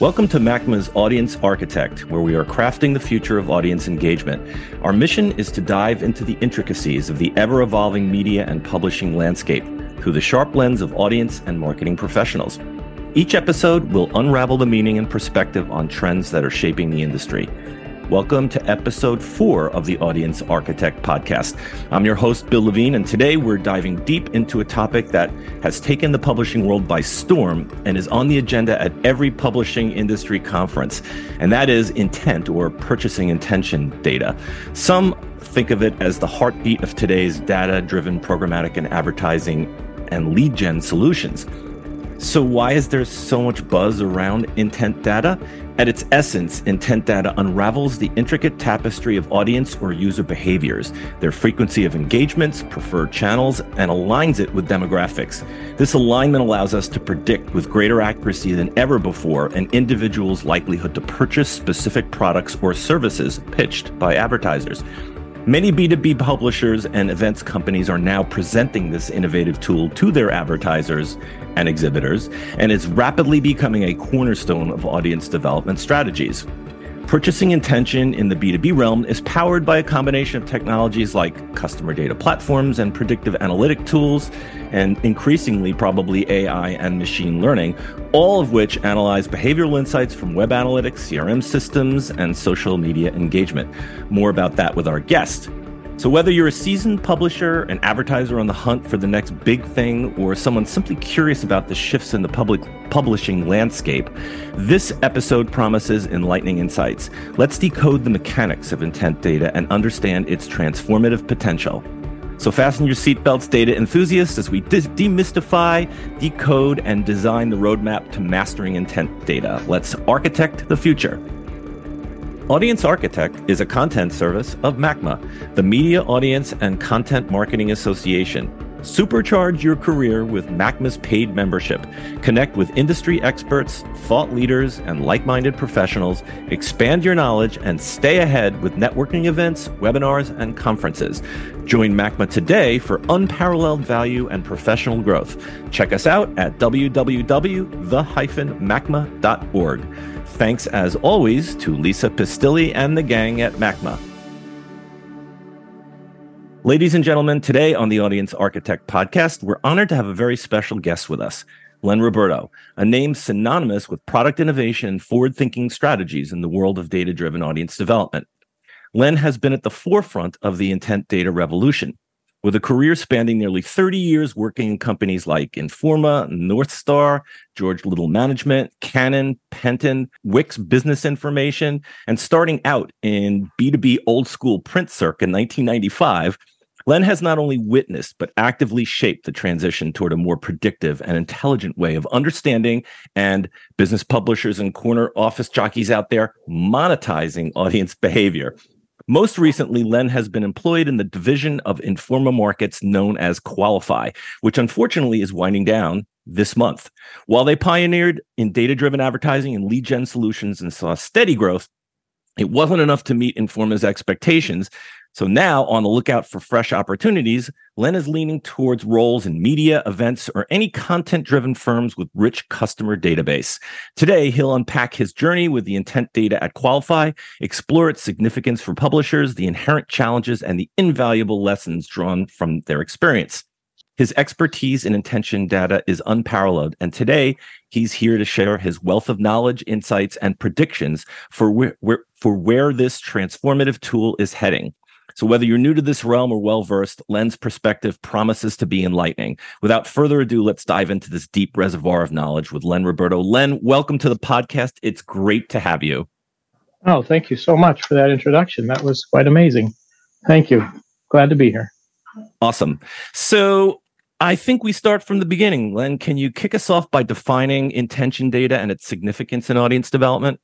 Welcome to MACMA's Audience Architect, where we are crafting the future of audience engagement. Our mission is to dive into the intricacies of the ever evolving media and publishing landscape through the sharp lens of audience and marketing professionals. Each episode will unravel the meaning and perspective on trends that are shaping the industry. Welcome to episode four of the Audience Architect podcast. I'm your host, Bill Levine, and today we're diving deep into a topic that has taken the publishing world by storm and is on the agenda at every publishing industry conference, and that is intent or purchasing intention data. Some think of it as the heartbeat of today's data driven programmatic and advertising and lead gen solutions. So, why is there so much buzz around intent data? At its essence, intent data unravels the intricate tapestry of audience or user behaviors, their frequency of engagements, preferred channels, and aligns it with demographics. This alignment allows us to predict with greater accuracy than ever before an individual's likelihood to purchase specific products or services pitched by advertisers. Many B2B publishers and events companies are now presenting this innovative tool to their advertisers and exhibitors, and it's rapidly becoming a cornerstone of audience development strategies. Purchasing intention in the B2B realm is powered by a combination of technologies like customer data platforms and predictive analytic tools, and increasingly, probably AI and machine learning, all of which analyze behavioral insights from web analytics, CRM systems, and social media engagement. More about that with our guest, so, whether you're a seasoned publisher, an advertiser on the hunt for the next big thing, or someone simply curious about the shifts in the public publishing landscape, this episode promises enlightening insights. Let's decode the mechanics of intent data and understand its transformative potential. So, fasten your seatbelts, data enthusiasts, as we de- demystify, decode, and design the roadmap to mastering intent data. Let's architect the future. Audience Architect is a content service of MACMA, the Media Audience and Content Marketing Association. Supercharge your career with MACMA's paid membership. Connect with industry experts, thought leaders, and like minded professionals. Expand your knowledge and stay ahead with networking events, webinars, and conferences. Join MACMA today for unparalleled value and professional growth. Check us out at www.the-macma.org. Thanks as always to Lisa Pistilli and the gang at MACMA. Ladies and gentlemen, today on the Audience Architect podcast, we're honored to have a very special guest with us, Len Roberto, a name synonymous with product innovation and forward thinking strategies in the world of data driven audience development. Len has been at the forefront of the intent data revolution, with a career spanning nearly 30 years working in companies like Informa, Northstar, George Little Management, Canon, Penton, Wicks Business Information, and starting out in B2B old school print circa in 1995, Len has not only witnessed but actively shaped the transition toward a more predictive and intelligent way of understanding and business publishers and corner office jockeys out there monetizing audience behavior. Most recently, Len has been employed in the division of Informa Markets known as Qualify, which unfortunately is winding down this month. While they pioneered in data driven advertising and lead gen solutions and saw steady growth, it wasn't enough to meet Informa's expectations. So now, on the lookout for fresh opportunities, Len is leaning towards roles in media, events, or any content driven firms with rich customer database. Today, he'll unpack his journey with the intent data at Qualify, explore its significance for publishers, the inherent challenges, and the invaluable lessons drawn from their experience. His expertise in intention data is unparalleled, and today he's here to share his wealth of knowledge, insights, and predictions for where, where for where this transformative tool is heading. So, whether you're new to this realm or well versed, Len's perspective promises to be enlightening. Without further ado, let's dive into this deep reservoir of knowledge with Len Roberto. Len, welcome to the podcast. It's great to have you. Oh, thank you so much for that introduction. That was quite amazing. Thank you. Glad to be here. Awesome. So, I think we start from the beginning. Len, can you kick us off by defining intention data and its significance in audience development?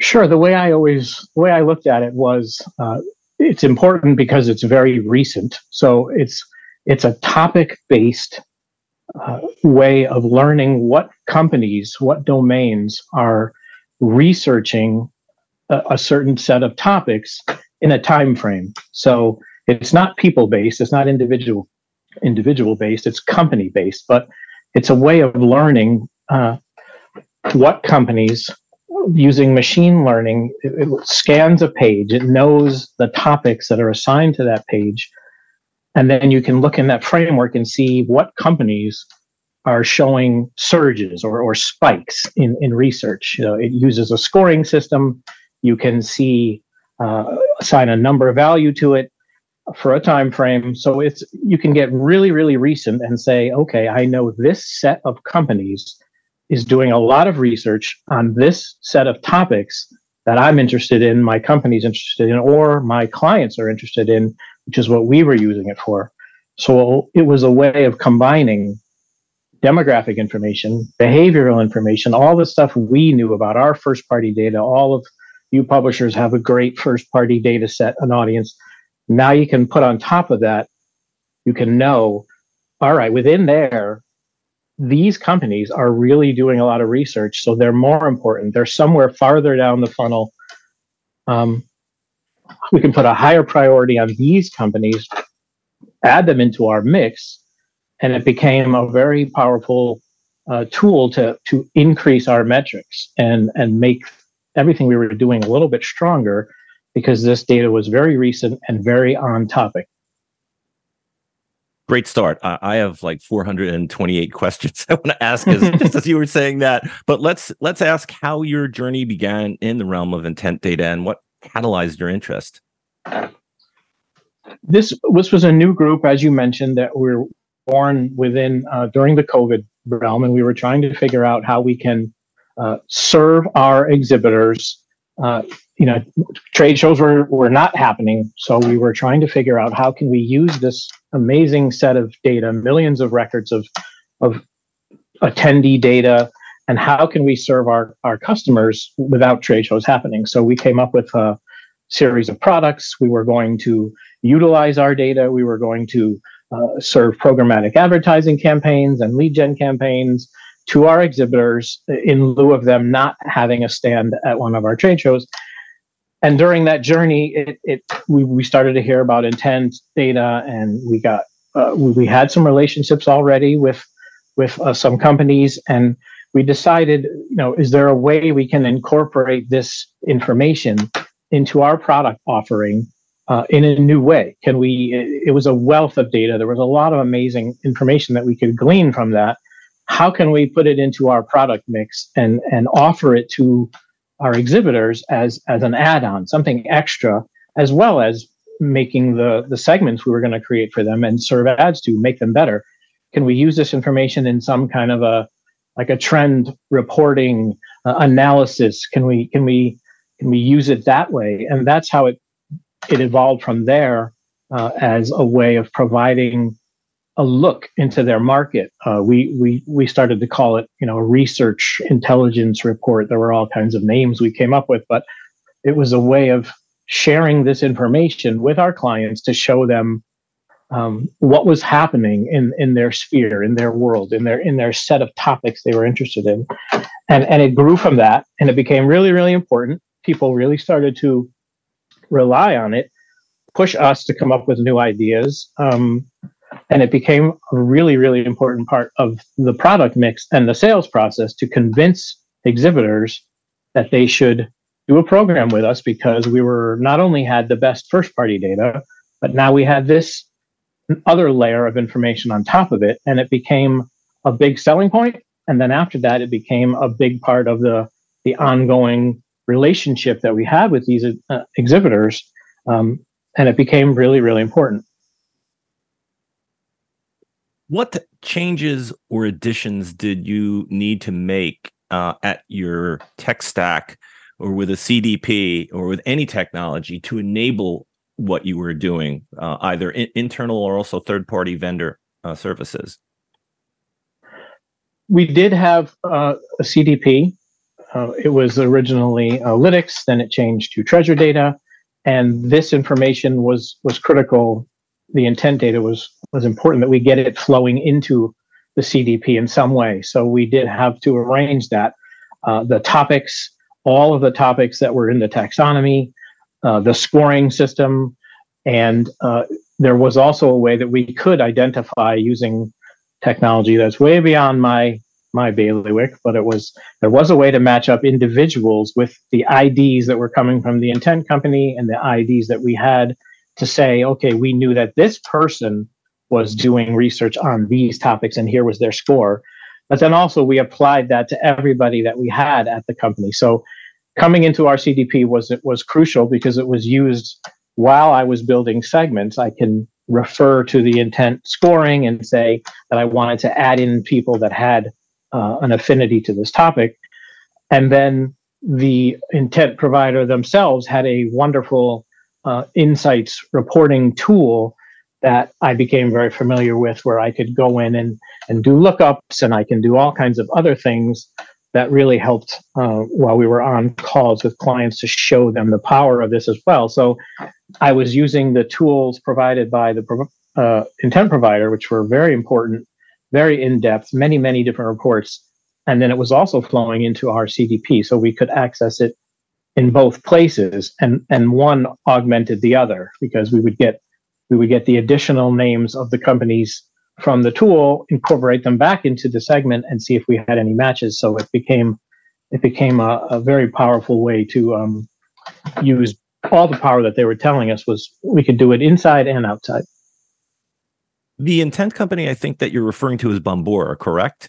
Sure. The way I always, the way I looked at it was, uh, it's important because it's very recent. So it's it's a topic based uh, way of learning what companies, what domains are researching a, a certain set of topics in a time frame. So it's not people based. It's not individual individual based. It's company based. But it's a way of learning uh, what companies using machine learning it, it scans a page it knows the topics that are assigned to that page and then you can look in that framework and see what companies are showing surges or, or spikes in, in research. You know, it uses a scoring system. You can see uh, assign a number value to it for a time frame. So it's you can get really, really recent and say, okay, I know this set of companies is doing a lot of research on this set of topics that I'm interested in, my company's interested in, or my clients are interested in, which is what we were using it for. So it was a way of combining demographic information, behavioral information, all the stuff we knew about our first party data. All of you publishers have a great first party data set, an audience. Now you can put on top of that, you can know, all right, within there, these companies are really doing a lot of research. So they're more important. They're somewhere farther down the funnel. Um, we can put a higher priority on these companies, add them into our mix, and it became a very powerful uh, tool to to increase our metrics and and make everything we were doing a little bit stronger because this data was very recent and very on topic. Great start. I have like 428 questions I want to ask as, just as you were saying that. But let's let's ask how your journey began in the realm of intent data and what catalyzed your interest. This this was a new group, as you mentioned, that we're born within uh, during the COVID realm, and we were trying to figure out how we can uh, serve our exhibitors. Uh, you know, trade shows were, were not happening, so we were trying to figure out how can we use this amazing set of data, millions of records of of attendee data, and how can we serve our our customers without trade shows happening. So we came up with a series of products. We were going to utilize our data. We were going to uh, serve programmatic advertising campaigns and lead gen campaigns to our exhibitors in lieu of them not having a stand at one of our trade shows. And during that journey, it, it we, we started to hear about intent data, and we got uh, we, we, had some relationships already with with uh, some companies, and we decided, you know, is there a way we can incorporate this information into our product offering uh, in a new way? Can we? It, it was a wealth of data. There was a lot of amazing information that we could glean from that. How can we put it into our product mix and and offer it to our exhibitors as as an add-on, something extra, as well as making the the segments we were going to create for them and serve ads to make them better? Can we use this information in some kind of a like a trend reporting uh, analysis? Can we can we can we use it that way? And that's how it it evolved from there uh, as a way of providing a look into their market. Uh, we we we started to call it, you know, a research intelligence report. There were all kinds of names we came up with, but it was a way of sharing this information with our clients to show them um, what was happening in in their sphere, in their world, in their in their set of topics they were interested in, and and it grew from that, and it became really really important. People really started to rely on it, push us to come up with new ideas. Um, and it became a really, really important part of the product mix and the sales process to convince exhibitors that they should do a program with us because we were not only had the best first party data, but now we had this other layer of information on top of it. And it became a big selling point. And then after that, it became a big part of the, the ongoing relationship that we had with these uh, exhibitors, um, and it became really, really important. What changes or additions did you need to make uh, at your tech stack or with a CDP or with any technology to enable what you were doing, uh, either in- internal or also third party vendor uh, services? We did have uh, a CDP uh, it was originally Lytics, then it changed to Treasure Data, and this information was was critical. The intent data was was important that we get it flowing into the CDP in some way. So we did have to arrange that. Uh, the topics, all of the topics that were in the taxonomy, uh, the scoring system, and uh, there was also a way that we could identify using technology that's way beyond my my bailiwick, but it was there was a way to match up individuals with the IDs that were coming from the intent company and the IDs that we had to say, okay, we knew that this person was doing research on these topics and here was their score. But then also we applied that to everybody that we had at the company. So coming into our CDP was it was crucial because it was used while I was building segments. I can refer to the intent scoring and say that I wanted to add in people that had uh, an affinity to this topic. And then the intent provider themselves had a wonderful uh, insights reporting tool that I became very familiar with, where I could go in and, and do lookups and I can do all kinds of other things that really helped uh, while we were on calls with clients to show them the power of this as well. So I was using the tools provided by the uh, intent provider, which were very important, very in depth, many, many different reports. And then it was also flowing into our CDP. So we could access it in both places and, and one augmented the other because we would get we would get the additional names of the companies from the tool, incorporate them back into the segment and see if we had any matches. So it became it became a, a very powerful way to um, use all the power that they were telling us was we could do it inside and outside. The intent company, I think that you're referring to is Bombora, correct?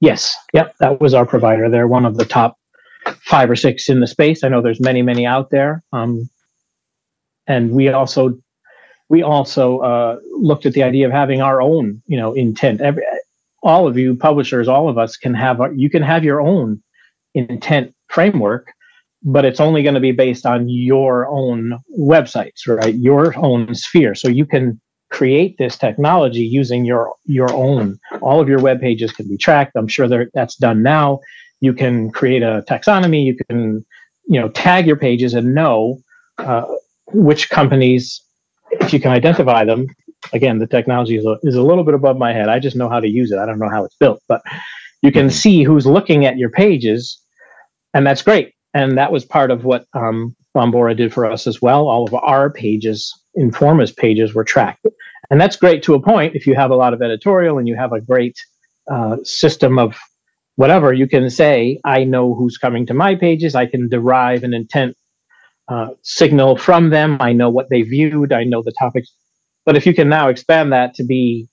Yes. Yep. That was our provider. They're one of the top five or six in the space. I know there's many, many out there. Um, and we also we also uh, looked at the idea of having our own, you know, intent. Every, all of you publishers, all of us can have our, you can have your own intent framework but it's only going to be based on your own websites, right? Your own sphere. So you can create this technology using your your own. All of your web pages can be tracked. I'm sure that that's done now. You can create a taxonomy. You can, you know, tag your pages and know uh, which companies, if you can identify them. Again, the technology is a, is a little bit above my head. I just know how to use it. I don't know how it's built, but you can see who's looking at your pages, and that's great and that was part of what um, Bombora did for us as well. All of our pages, Informa's pages, were tracked. And that's great to a point. If you have a lot of editorial and you have a great uh, system of whatever, you can say, I know who's coming to my pages. I can derive an intent uh, signal from them. I know what they viewed. I know the topics. But if you can now expand that to be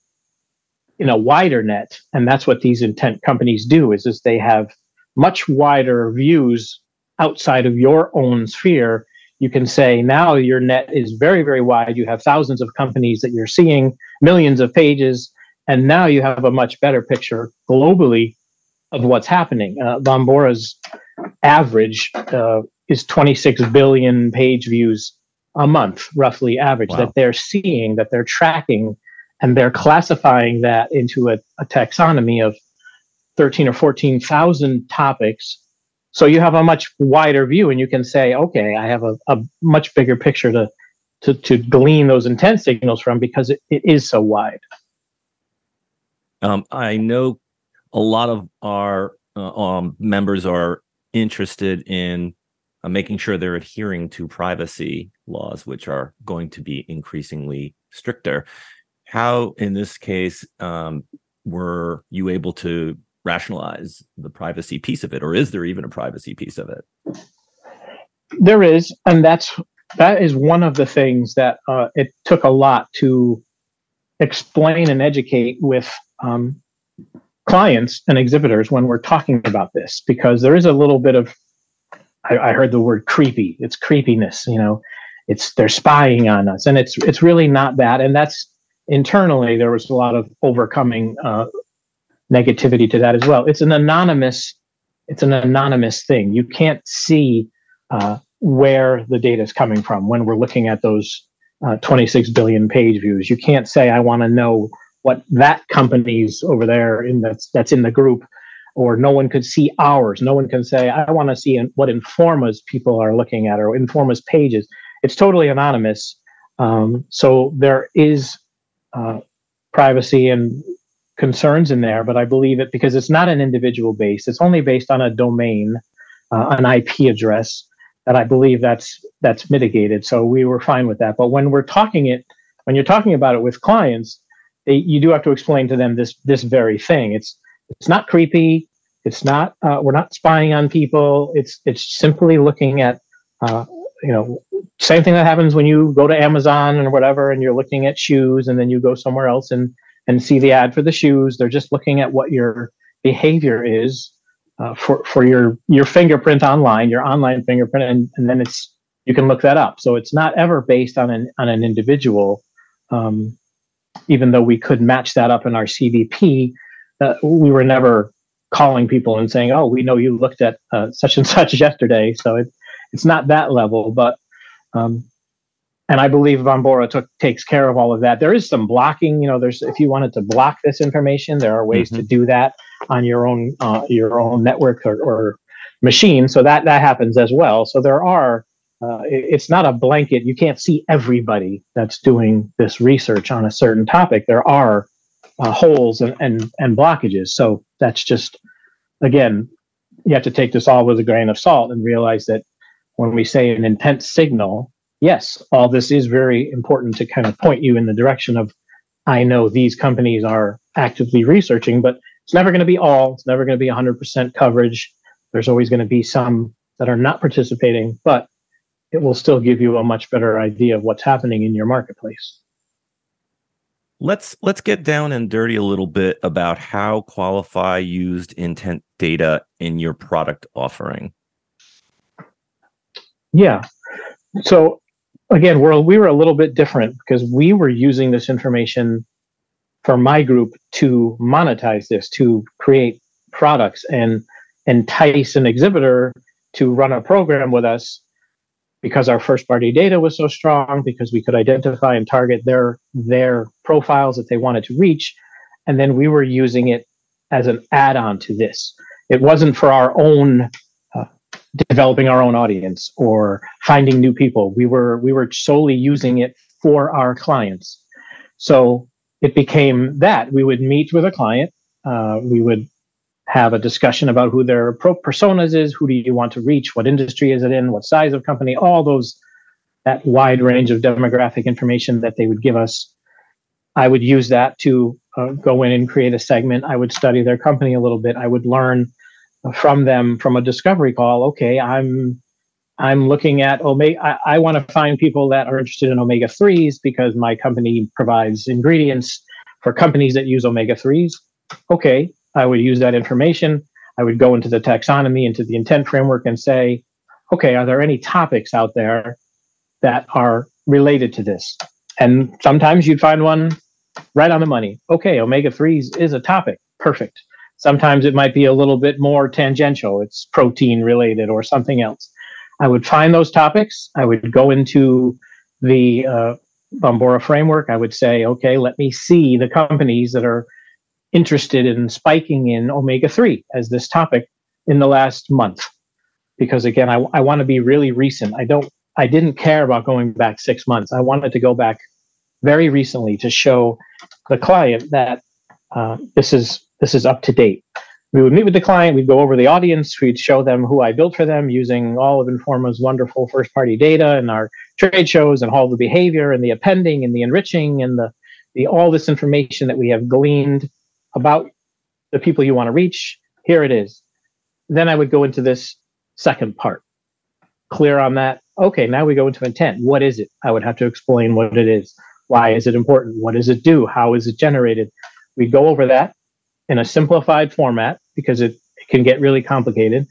in a wider net, and that's what these intent companies do, is, is they have much wider views outside of your own sphere, you can say now your net is very, very wide. You have thousands of companies that you're seeing, millions of pages, and now you have a much better picture globally of what's happening. Uh, Bombora's average uh, is 26 billion page views a month, roughly average, wow. that they're seeing, that they're tracking, and they're classifying that into a, a taxonomy of 13 or 14,000 topics so you have a much wider view and you can say, okay, I have a, a much bigger picture to, to, to glean those intent signals from because it, it is so wide. Um, I know a lot of our uh, um, members are interested in uh, making sure they're adhering to privacy laws, which are going to be increasingly stricter. How, in this case, um, were you able to rationalize the privacy piece of it, or is there even a privacy piece of it? There is, and that's that is one of the things that uh, it took a lot to explain and educate with um, clients and exhibitors when we're talking about this, because there is a little bit of I, I heard the word creepy. It's creepiness, you know. It's they're spying on us, and it's it's really not that. And that's internally there was a lot of overcoming uh, negativity to that as well. It's an anonymous, it's an anonymous thing. You can't see uh, where the data is coming from when we're looking at those uh, 26 billion page views. You can't say I want to know what that company's over there in that's that's in the group, or no one could see ours. No one can say I want to see what Informa's people are looking at or Informa's pages. It's totally anonymous. Um, so there is uh, privacy and concerns in there, but I believe it because it's not an individual based. It's only based on a domain, uh, an IP address. That I believe that's that's mitigated. So we were fine with that. But when we're talking it, when you're talking about it with clients, they, you do have to explain to them this this very thing. It's It's not creepy. It's not. Uh, we're not spying on people. It's it's simply looking at uh, you know same thing that happens when you go to Amazon or whatever, and you're looking at shoes, and then you go somewhere else and and see the ad for the shoes. They're just looking at what your behavior is uh, for for your your fingerprint online, your online fingerprint, and, and then it's you can look that up. So it's not ever based on an on an individual. Um, even though we could match that up in our CDP, uh, we were never calling people and saying, "Oh, we know you looked at uh, such and such yesterday." So it, it's not that level, but um, and I believe Bombora took takes care of all of that. There is some blocking. You know, there's if you wanted to block this information, there are ways mm-hmm. to do that on your own uh, your own network or, or, machine. So that that happens as well. So there are. Uh, it, it's not a blanket. You can't see everybody that's doing this research on a certain topic. There are uh, holes and, and and blockages. So that's just again, you have to take this all with a grain of salt and realize that when we say an intent signal, yes, all this is very important to kind of point you in the direction of I know these companies are actively researching, but it's never going to be all. It's never going to be 100% coverage. There's always going to be some that are not participating, but it will still give you a much better idea of what's happening in your marketplace. Let's let's get down and dirty a little bit about how Qualify used intent data in your product offering. Yeah. So again, we're we were a little bit different because we were using this information for my group to monetize this, to create products and entice an exhibitor to run a program with us because our first party data was so strong because we could identify and target their their profiles that they wanted to reach. And then we were using it as an add-on to this. It wasn't for our own uh, developing our own audience or finding new people. We were we were solely using it for our clients. So it became that. We would meet with a client uh, we would have a discussion about who their personas is, who do you want to reach, what industry is it in, what size of company, all those that wide range of demographic information that they would give us. I would use that to uh, go in and create a segment. I would study their company a little bit. I would learn from them from a discovery call. Okay, I'm I'm looking at omega. I, I want to find people that are interested in omega threes because my company provides ingredients for companies that use omega threes. Okay, I would use that information. I would go into the taxonomy, into the intent framework, and say, okay, are there any topics out there that are related to this? And sometimes you'd find one right on the money. Okay, omega 3s is a topic. Perfect. Sometimes it might be a little bit more tangential, it's protein related or something else. I would find those topics. I would go into the uh, Bombora framework. I would say, okay, let me see the companies that are interested in spiking in omega 3 as this topic in the last month. Because again, I, I want to be really recent. I don't, I didn't care about going back six months. I wanted to go back very recently to show the client that uh, this is this is up to date. We would meet with the client, we'd go over the audience, we'd show them who I built for them using all of Informa's wonderful first party data and our trade shows and all the behavior and the appending and the enriching and the, the all this information that we have gleaned about the people you want to reach. Here it is. Then I would go into this second part. Clear on that. Okay, now we go into intent. What is it? I would have to explain what it is. Why is it important? What does it do? How is it generated? We go over that in a simplified format because it, it can get really complicated.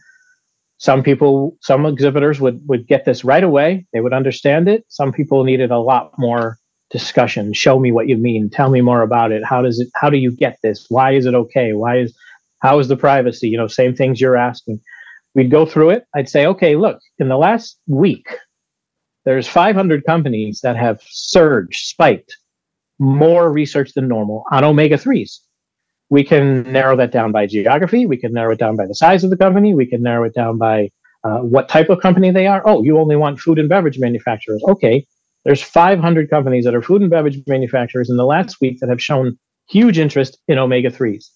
Some people, some exhibitors would would get this right away. They would understand it. Some people needed a lot more discussion. Show me what you mean. Tell me more about it. How does it how do you get this? Why is it okay? Why is how is the privacy? You know same things you're asking. We'd go through it. I'd say okay look in the last week there's 500 companies that have surged spiked more research than normal on omega 3s we can narrow that down by geography. We can narrow it down by the size of the company. We can narrow it down by uh, what type of company they are. Oh you only want food and beverage manufacturers. Okay there's 500 companies that are food and beverage manufacturers in the last week that have shown huge interest in omega 3s.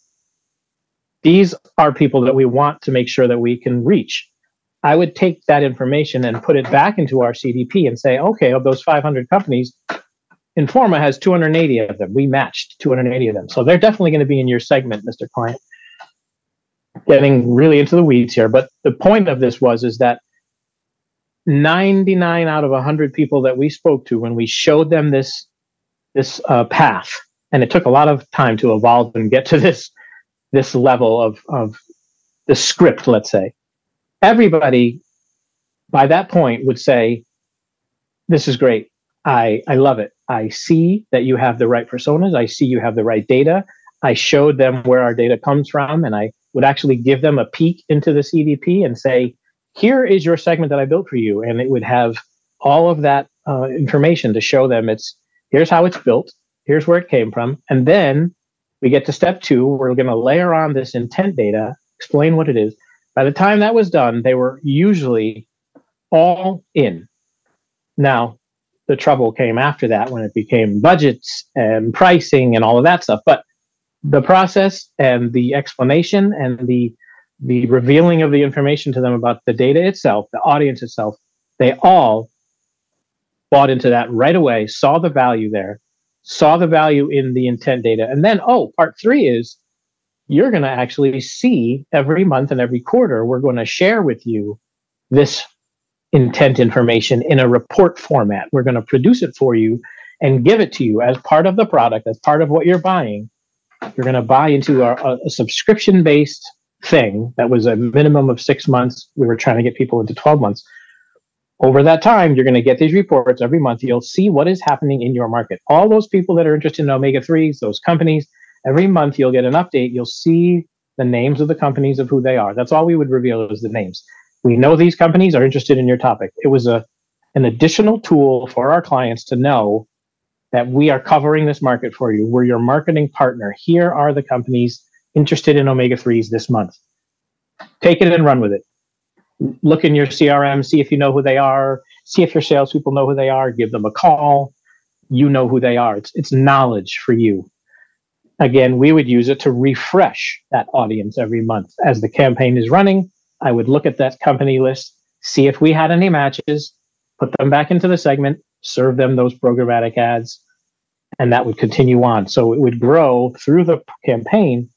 These are people that we want to make sure that we can reach. I would take that information and put it back into our CDP and say, okay, of those 500 companies, Informa has 280 of them. We matched 280 of them. So they're definitely going to be in your segment, Mr. Client. getting really into the weeds here, but the point of this was is that 99 out of 100 people that we spoke to when we showed them this this uh, path and it took a lot of time to evolve and get to this this level of of the script let's say. Everybody by that point would say this is great. I i love it. I see that you have the right personas. I see you have the right data. I showed them where our data comes from and i would actually give them a peek into the cdp and say here is your segment that i built for you. And it would have all of that uh, information to show them it's here's how it's built here's where it came from. And then we get to step two we're going to layer on this intent data explain what it is. By the time that was done they were usually all in. Now the trouble came after that when it became budgets and pricing and all of that stuff. But the process and the explanation and the the revealing of the information to them about the data itself the audience itself they all bought into that right away saw the value there saw the value in the intent data. And then, oh, part three is you're going to actually see every month and every quarter, we're going to share with you this intent information in a report format. We're going to produce it for you and give it to you as part of the product, as part of what you're buying. You're going to buy into a, a subscription based thing that was a minimum of six months. We were trying to get people into 12 months over that time, you're going to get these reports every month. You'll see what is happening in your market. All those people that are interested in omega 3s, those companies, every month you'll get an update. You'll see the names of the companies of who they are. That's all we would reveal is the names. We know these companies are interested in your topic. It was a an additional tool for our clients to know that we are covering this market for you. We're your marketing partner. Here are the companies interested in omega 3s this month. Take it and run with it look in your CRM, see if you know who they are, see if your salespeople know who they are, give them a call. You know who they are. It's, it's knowledge for you. Again, we would use it to refresh that audience every month. As the campaign is running, I would look at that company list, see if we had any matches, put them back into the segment, serve them those programmatic ads, and that would continue on. So it would grow through the campaign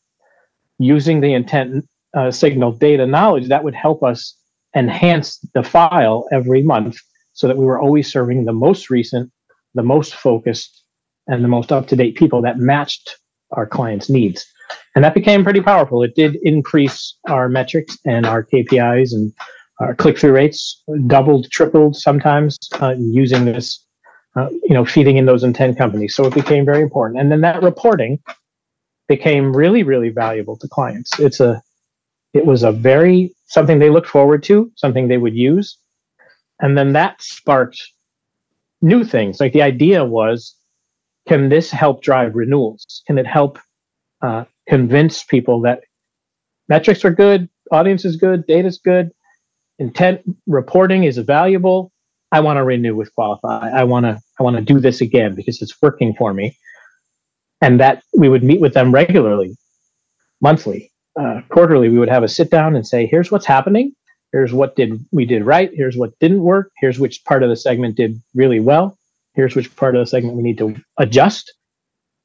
using the intent uh, signal data knowledge that would help us enhance the file every month so that we were always serving the most recent, the most focused, and the most up to date people that matched our clients' needs. And that became pretty powerful. It did increase our metrics and our KPIs and our click through rates doubled, tripled sometimes uh, using this, uh, you know, feeding in those intent companies. So it became very important. And then that reporting became really, really valuable to clients. It's a, it was a very something they looked forward to, something they would use. And then that sparked new things. Like the idea was can this help drive renewals? Can it help uh, convince people that metrics are good, audience is good, data is good, intent reporting is valuable? I want to renew with Qualify. I want to I want to do this again because it's working for me. And that we would meet with them regularly, monthly, uh, quarterly, we would have a sit down and say, here's what's happening. Here's what did we did right. Here's what didn't work. Here's which part of the segment did really well. Here's which part of the segment we need to adjust.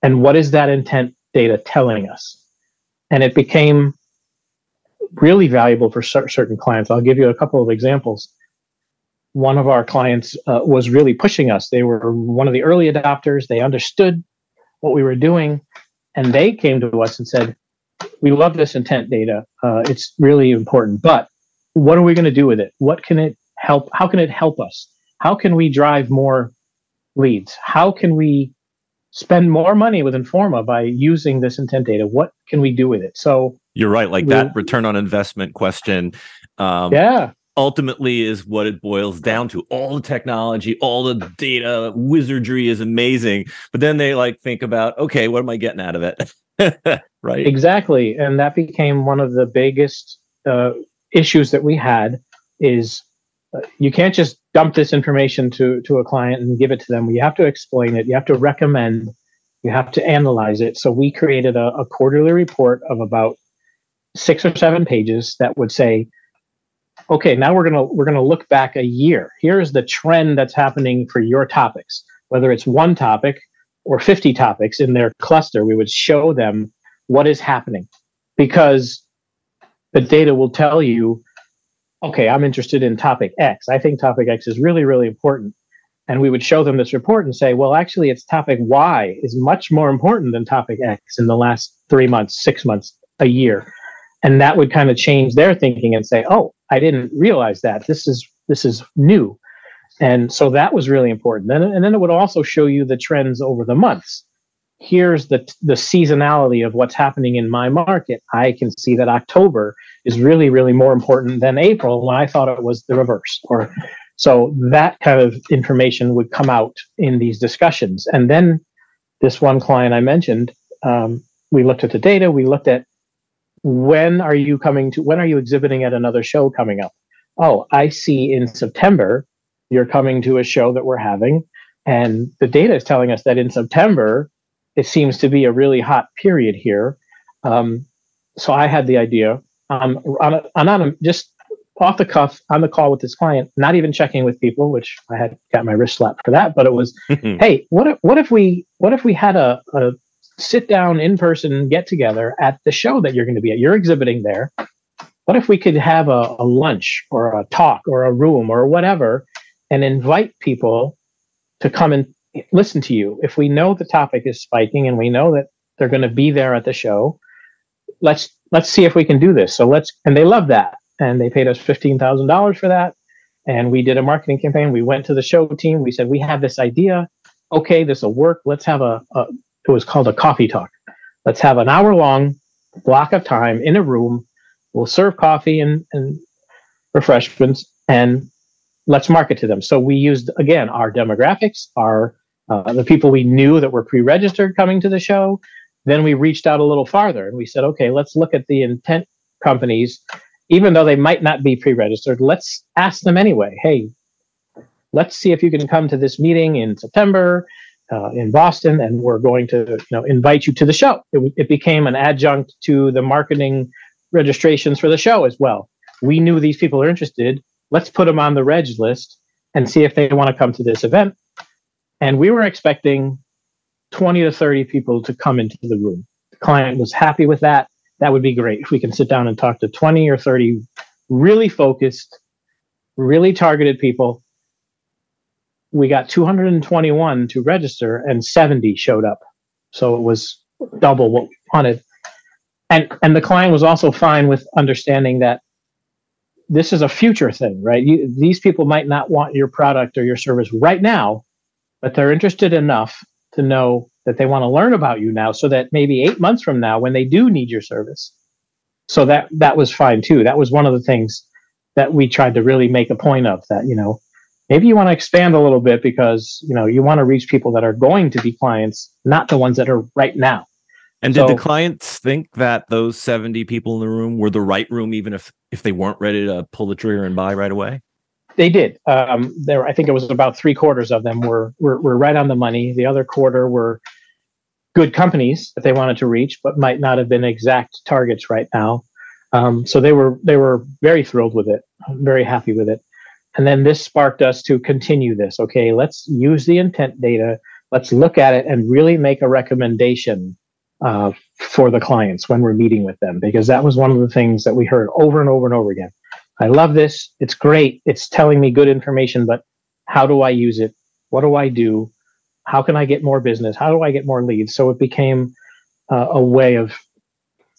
And what is that intent data telling us? And it became really valuable for certain clients. I'll give you a couple of examples. One of our clients uh, was really pushing us. They were one of the early adopters. They understood what we were doing. And they came to us and said, we love this intent data. Uh, it's really important. But what are we going to do with it? What can it help? How can it help us? How can we drive more leads? How can we spend more money with Informa by using this intent data? What can we do with it? So you're right. Like that return on investment question. Um, yeah. Ultimately, is what it boils down to. All the technology, all the data wizardry is amazing, but then they like think about, okay, what am I getting out of it? right. Exactly. And that became one of the biggest uh, issues that we had is uh, you can't just dump this information to, to a client and give it to them. You have to explain it. You have to recommend. You have to analyze it. So we created a, a quarterly report of about six or seven pages that would say, okay, now we're gonna we're gonna look back a year. Here's the trend that's happening for your topics, whether it's one topic or 50 topics in their cluster, we would show them what is happening because the data will tell you, okay, I'm interested in topic X. I think topic X is really, really important. And we would show them this report and say, well, actually, it's topic Y is much more important than topic X in the last three months, six months, a year. And that would kind of change their thinking and say, oh, I didn't realize that. This is this is new. And so that was really important. And, and then it would also show you the trends over the months. Here's the, the seasonality of what's happening in my market. I can see that October is really, really more important than April when I thought it was the reverse. Or so that kind of information would come out in these discussions. And then this one client I mentioned, um, we looked at the data, we looked at when are you coming to when are you exhibiting at another show coming up? Oh, I see in September you're coming to a show that we're having. And the data is telling us that in September, it seems to be a really hot period here. Um, so I had the idea um, on, a, on a, just off the cuff on the call with this client, not even checking with people, which I had got my wrist slapped for that. But it was, hey, what if what if we what if we had a, a sit down in person get together at the show that you're going to be at? You're exhibiting there. What if we could have a, a lunch or a talk or a room or whatever and invite people to come and listen to you. If we know the topic is spiking and we know that they're going to be there at the show, let's let's see if we can do this. So let's and they love that. And they paid us $15,000 for that. And we did a marketing campaign. We went to the show team. We said, we have this idea. Okay, this will work. Let's have a, a it was called a coffee talk. Let's have an hour long block of time in a room. We'll serve coffee and, and refreshments and let's market to them. So we used again our demographics, our uh, the people we knew that were pre-registered coming to the show. Then we reached out a little farther and we said, okay, let's look at the intent companies, even though they might not be pre-registered. Let's ask them anyway. Hey, let's see if you can come to this meeting in September uh, in Boston, and we're going to you know invite you to the show. It, it became an adjunct to the marketing registrations for the show as well. We knew these people are interested let's put them on the reg list and see if they want to come to this event. And we were expecting 20 to 30 people to come into the room. The client was happy with that. That would be great if we can sit down and talk to 20 or 30 really focused, really targeted people. We got 221 to register and 70 showed up. So it was double what we wanted. And and the client was also fine with understanding that this is a future thing, right? You, these people might not want your product or your service right now, but they're interested enough to know that they want to learn about you now so that maybe eight months from now, when they do need your service. So that that was fine too. That was one of the things that we tried to really make a point of that, you know, maybe you want to expand a little bit because, you know, you want to reach people that are going to be clients, not the ones that are right now. And did so, the clients think that those 70 people in the room were the right room, even if if they weren't ready to pull the trigger and buy right away? They did. Um, there, I think it was about three quarters of them were, were were right on the money. The other quarter were good companies that they wanted to reach, but might not have been exact targets right now. Um, so they were they were very thrilled with it, very happy with it. And then this sparked us to continue this. Okay, let's use the intent data. Let's look at it and really make a recommendation uh, for the clients when we're meeting with them, because that was one of the things that we heard over and over and over again. I love this. It's great. It's telling me good information, but how do I use it? What do I do? How can I get more business? How do I get more leads? So it became uh, a way of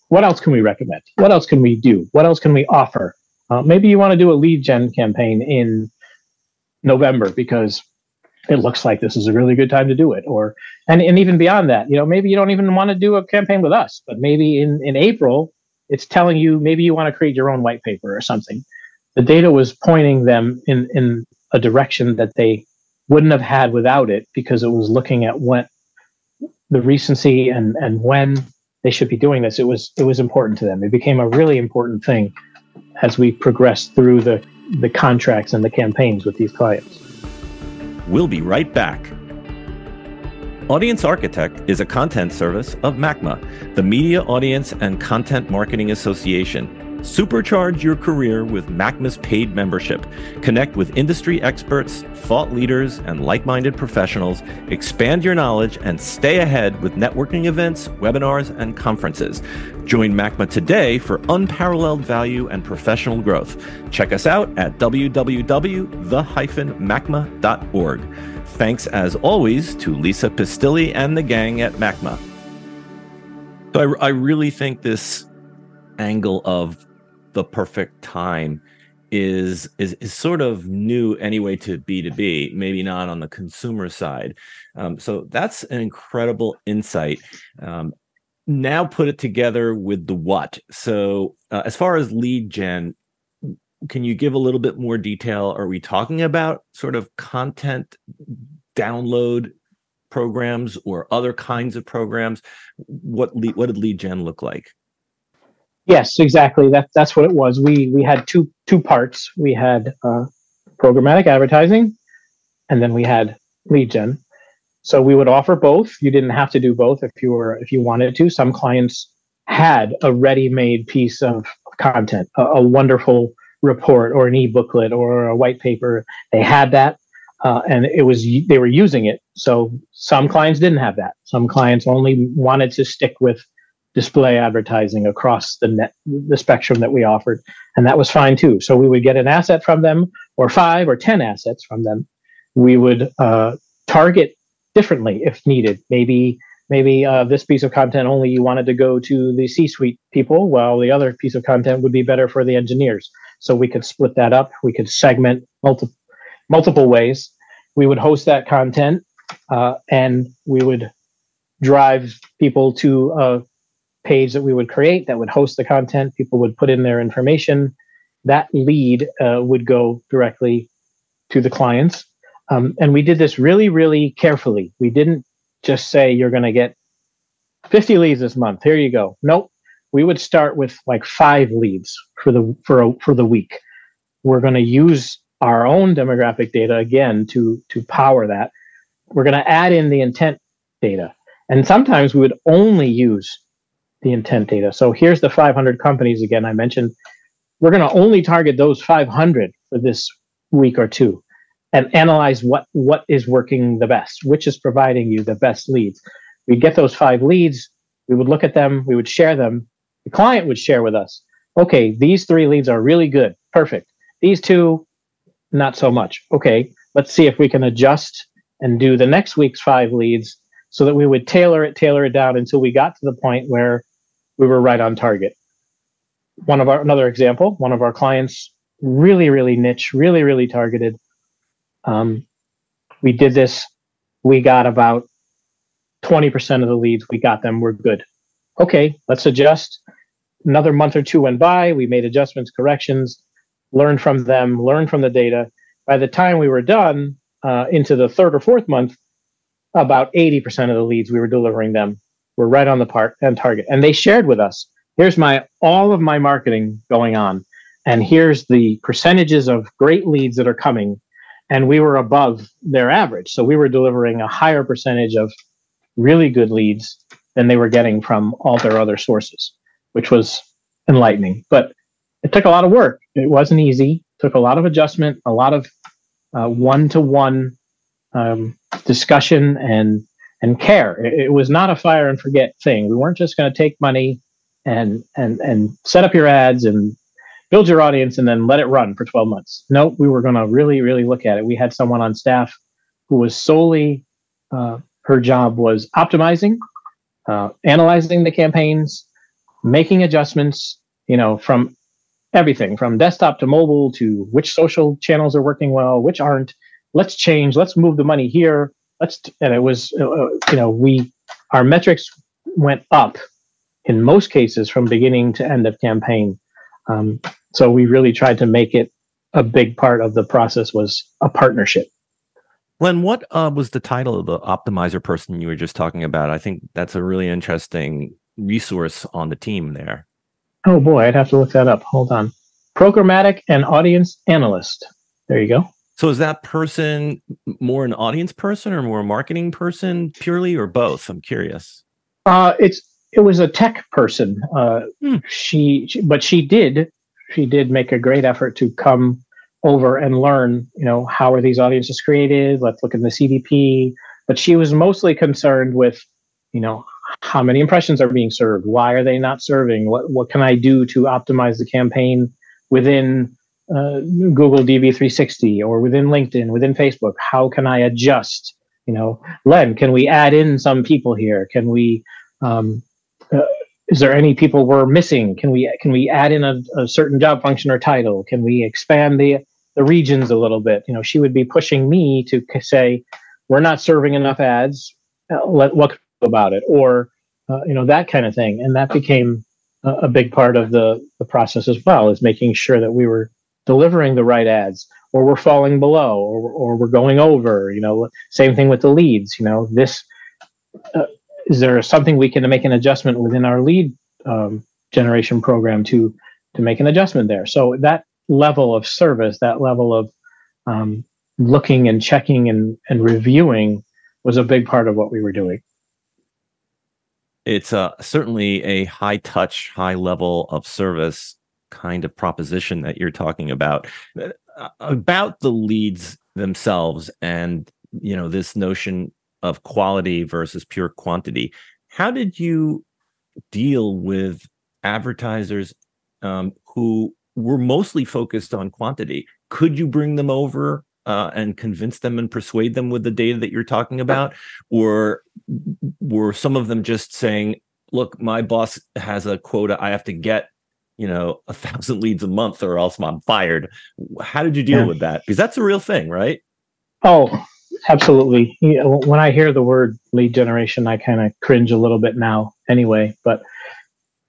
what else can we recommend? What else can we do? What else can we offer? Uh, maybe you want to do a lead gen campaign in November because it looks like this is a really good time to do it or and, and even beyond that you know maybe you don't even want to do a campaign with us but maybe in in april it's telling you maybe you want to create your own white paper or something. The data was pointing them in in a direction that they wouldn't have had without it because it was looking at what the recency and and when they should be doing this. It was it was important to them. It became a really important thing as we progress through the the contracts and the campaigns with these clients We'll be right back. Audience Architect is a content service of MACMA, the Media Audience and Content Marketing Association. Supercharge your career with MACMA's paid membership. Connect with industry experts, thought leaders, and like minded professionals. Expand your knowledge and stay ahead with networking events, webinars, and conferences. Join MACMA today for unparalleled value and professional growth. Check us out at www.the-macma.org. Thanks as always to Lisa Pistilli and the gang at MACMA. So I, I really think this angle of the perfect time is is is sort of new anyway to B2B, maybe not on the consumer side. Um, so that's an incredible insight. Um, now put it together with the what. So uh, as far as lead gen, can you give a little bit more detail? Are we talking about sort of content download programs or other kinds of programs? What lead, what did lead gen look like? Yes, exactly. That that's what it was. We we had two two parts. We had uh, programmatic advertising, and then we had lead gen. So we would offer both. You didn't have to do both if you were if you wanted to. Some clients had a ready-made piece of content, a, a wonderful report or an e-booklet or a white paper. They had that, uh, and it was they were using it. So some clients didn't have that. Some clients only wanted to stick with display advertising across the net the spectrum that we offered and that was fine too. So we would get an asset from them or five or ten assets from them. We would uh, target differently if needed. Maybe maybe uh, this piece of content only you wanted to go to the c suite people while the other piece of content would be better for the engineers. So we could split that up. We could segment multiple multiple ways. We would host that content uh, and we would drive people to a page that we would create that would host the content. People would put in their information. That lead uh, would go directly to the clients. Um, and we did this really, really carefully. We didn't just say, you're going to get 50 leads this month. Here you go. Nope. We would start with like five leads for the for a, for the week. We're going to use our own demographic data again to to power that. We're going to add in the intent data. And sometimes we would only use the intent data. So here's the 500 companies again I mentioned. We're going to only target those 500 for this week or two and analyze what what is working the best, which is providing you the best leads. We'd get those five leads, we would look at them, we would share them. The client would share with us, okay, these three leads are really good, perfect. These two, not so much. Okay, let's see if we can adjust and do the next week's five leads so that we would tailor it, tailor it down until we got to the point where we were right on target. One of our another example, one of our clients, really, really niche, really, really targeted. Um, we did this. We got about 20% of the leads. We got them. We're good. Okay, let's adjust. Another month or two went by. We made adjustments, corrections, learned from them, learned from the data. By the time we were done, uh, into the third or fourth month, about 80% of the leads we were delivering them were right on the part and target. And they shared with us, here's my all of my marketing going on. And here's the percentages of great leads that are coming. And we were above their average. So we were delivering a higher percentage of really good leads than they were getting from all their other sources, which was enlightening. But it took a lot of work. It wasn't easy. It took a lot of adjustment, a lot of one to one discussion and and care. It, was not a fire and forget thing. We weren't just going to take money and and and set up your ads and build your audience and then let it run for 12 months. Nope, we were going to really really look at it. We had someone on staff who was solely uh, her job was optimizing, uh, analyzing the campaigns, making adjustments. You know, from everything from desktop to mobile to which social channels are working well, which aren't. Let's change. Let's move the money here let's and it was uh, uh, you know we our metrics went up in most cases from beginning to end of campaign um, so we really tried to make it a big part of the process was a partnership Len, what uh, was the title of the optimizer person you were just talking about? I think that's a really interesting resource on the team there. Oh boy, I'd have to look that up. Hold on. Programmatic and audience analyst. There you go. So is that person more an audience person or more a marketing person purely or both? I'm curious. Uh, it's it was a tech person. Uh, hmm. she, she, but she did, she did make a great effort to come over and learn. You know, how are these audiences created? Let's look at the CDP. But she was mostly concerned with, you know, how many impressions are being served? Why are they not serving? What what can I do to optimize the campaign within uh, Google DV360 or within LinkedIn, within Facebook? How can I adjust? You know, Len, can we add in some people here? Can we? Um, uh, is there any people we're missing? Can we can we add in a, a certain job function or title? Can we expand the the regions a little bit? You know, she would be pushing me to say, we're not serving enough ads. Uh, let, what about it? Or uh, you know that kind of thing, and that became a, a big part of the the process as well, is making sure that we were delivering the right ads or we're falling below or, or we're going over you know same thing with the leads you know this uh, is there something we can make an adjustment within our lead um, generation program to to make an adjustment there? So that level of service that level of um, looking and checking and, and reviewing was a big part of what we were doing. It's uh, certainly a high touch high level of service kind of proposition that you're talking about uh, about the leads themselves and you know this notion of quality versus pure quantity. How did you deal with advertisers um, who were mostly focused on quantity? Could you bring them over uh, and convince them and persuade them with the data that you're talking about? Or were some of them just saying look my boss has a quota i have to get you know a thousand leads a month or else i'm fired. How did you deal yeah. with that? Because that's a real thing right? Oh absolutely. When i hear the word lead generation i kind of cringe a little bit now anyway but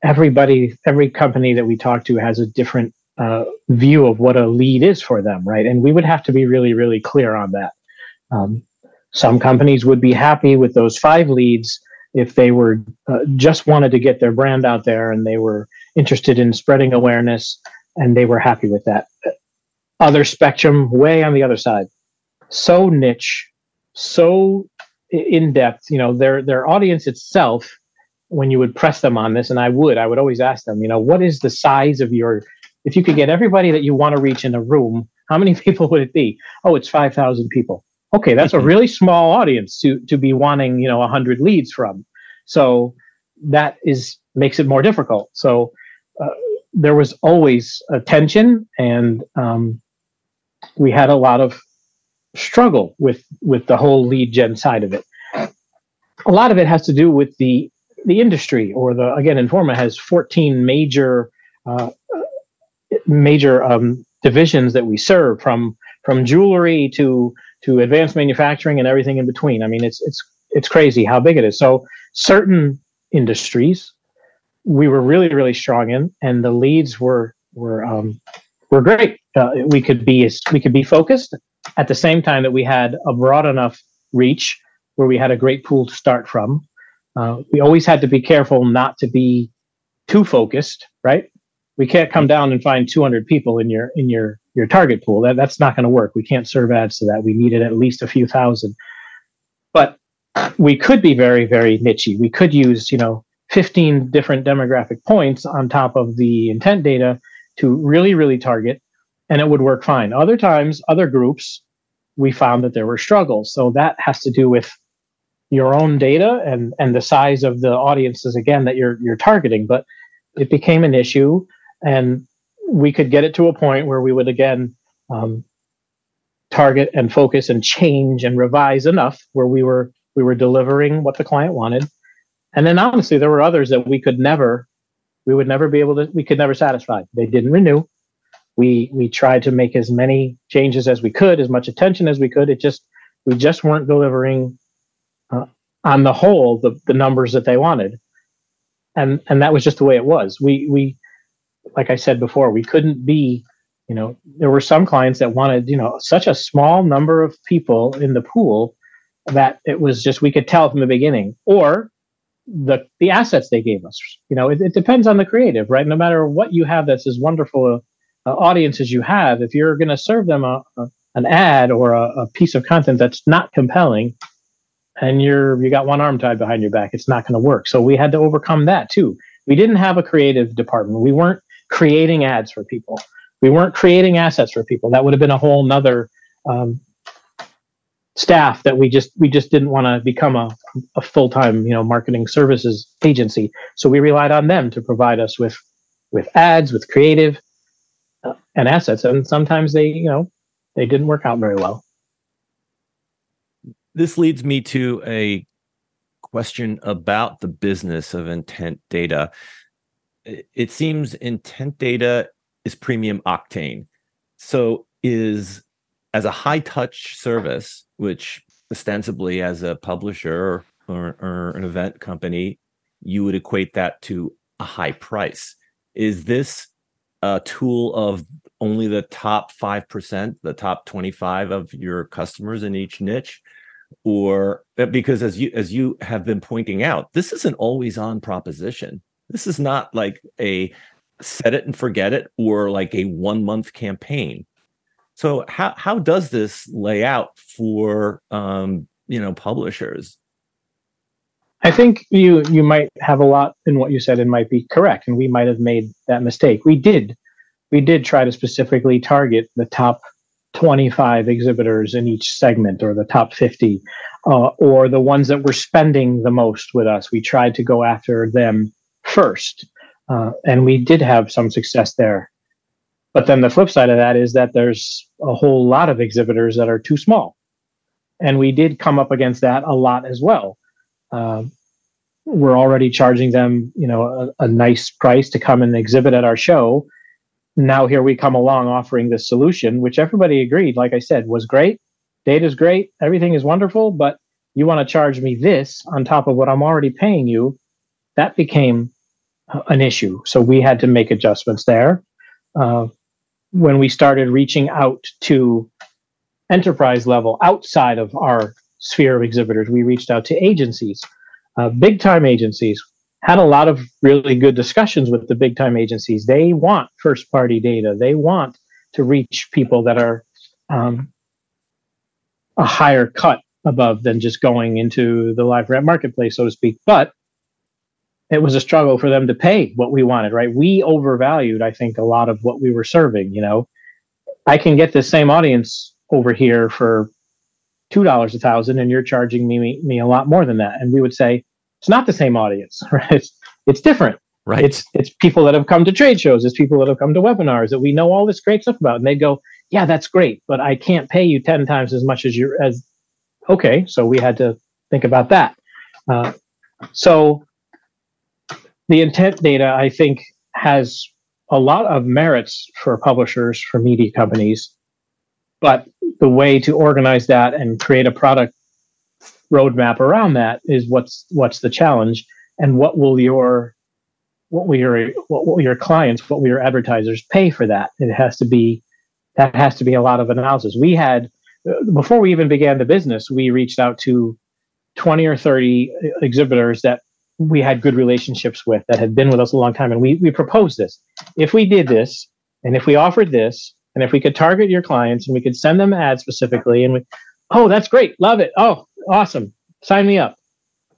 everybody every company that we talk to has a different uh, view of what a lead is for them right? And we would have to be really really clear on that. Um, some companies would be happy with those five leads if they were uh, just wanted to get their brand out there and they were interested in spreading awareness, and they were happy with that. Other spectrum, way on the other side, so niche, so in depth. You know, their their audience itself. When you would press them on this, and I would, I would always ask them, you know, what is the size of your? If you could get everybody that you want to reach in a room, how many people would it be? Oh, it's five thousand people. Okay, that's a mm-hmm. really small audience to to be wanting, you know, hundred leads from. So that is makes it more difficult. So there was always a tension, and um, we had a lot of struggle with with the whole lead gen side of it. A lot of it has to do with the the industry, or the again, Informa has 14 major uh, major um, divisions that we serve from from jewelry to to advanced manufacturing and everything in between. I mean, it's it's it's crazy how big it is. So certain industries we were really really strong in, and the leads were were um, were great. Uh, we could be as we could be focused at the same time that we had a broad enough reach where we had a great pool to start from. Uh, we always had to be careful not to be too focused, right? We can't come down and find 200 people in your in your your target pool. That that's not going to work. We can't serve ads to that. We needed at least a few thousand. But we could be very very nichey. We could use you know 15 different demographic points on top of the intent data to really, really target, and it would work fine. Other times, other groups, we found that there were struggles. So that has to do with your own data and and the size of the audiences again that you're you're targeting. But it became an issue, and we could get it to a point where we would again um, target and focus and change and revise enough where we were we were delivering what the client wanted and then honestly, there were others that we could never, we would never be able to, we could never satisfy. They didn't renew. We we tried to make as many changes as we could, as much attention as we could. It just we just weren't delivering uh, on the whole the, the numbers that they wanted, and and that was just the way it was. We we like I said before, we couldn't be you know there were some clients that wanted you know such a small number of people in the pool that it was just we could tell from the beginning or the the assets they gave us. You know, it, it depends on the creative, right? No matter what you have that's as wonderful uh, audience as you have, if you're going to serve them a, a, an ad or a, a, piece of content that's not compelling, and you're you got one arm tied behind your back. It's not going to work. So we had to overcome that too. We didn't have a creative department. We weren't creating ads for people. We weren't creating assets for people. That would have been a whole nother um, staff that we just we just didn't want to become a, a full-time you know marketing services agency. So we relied on them to provide us with with ads with creative uh, and assets. And sometimes they you know they didn't work out very well. This leads me to a question about the business of intent data. It seems intent data is premium octane. So is as a high touch service, which ostensibly as a publisher or, or, an event company, you would equate that to a high price. Is this a tool of only the top 5%, the top 25 of your customers in each niche? Or uh, because as you as you have been pointing out, this is an always on proposition. This is not like a set it and forget it or like a one month campaign so how how does this lay out for um, you know publishers? I think you you might have a lot in what you said and might be correct, and we might have made that mistake. We did we did try to specifically target the top 25 exhibitors in each segment or the top 50 uh, or the ones that were spending the most with us we tried to go after them first uh, and we did have some success there but then the flip side of that is that there's a whole lot of exhibitors that are too small. And we did come up against that a lot as well. Uh, we're already charging them, you know, a, a, nice price to come and exhibit at our show. Now here we come along offering this solution, which everybody agreed, like I said, was great. Data's great, everything is wonderful, but you want to charge me this on top of what I'm already paying you. That became an issue. So we had to make adjustments there. Uh, when we started reaching out to enterprise level outside of our sphere of exhibitors, we reached out to agencies, uh, big time agencies. Had a lot of really good discussions with the big time agencies. They want first party data. They want to reach people that are um, a higher cut above than just going into the live rent marketplace, so to speak. But it was a struggle for them to pay what we wanted, right? We overvalued, I think, a lot of what we were serving. You know, I can get the same audience over here for two dollars a thousand, and you're charging me me a lot more than that. And we would say it's not the same audience, right? It's, it's different. Right. It's it's people that have come to trade shows, it's people that have come to webinars that we know all this great stuff about, and they go, "Yeah, that's great, but I can't pay you ten times as much as you're as." Okay, so we had to think about that. Uh, so the intent data, I think, has a lot of merits for publishers, for media companies, but the way to organize that and create a product roadmap around that is what's what's the challenge, and what will your what will your what will your clients, what will your advertisers pay for that? It has to be that has to be a lot of analysis. We had before we even began the business, we reached out to 20 or 30 exhibitors that we had good relationships with that had been with us a long time. And we, we proposed this. If we did this, and if we offered this, and if we could target your clients and we could send them ads specifically, and we, oh, that's great, love it, oh, awesome, sign me up.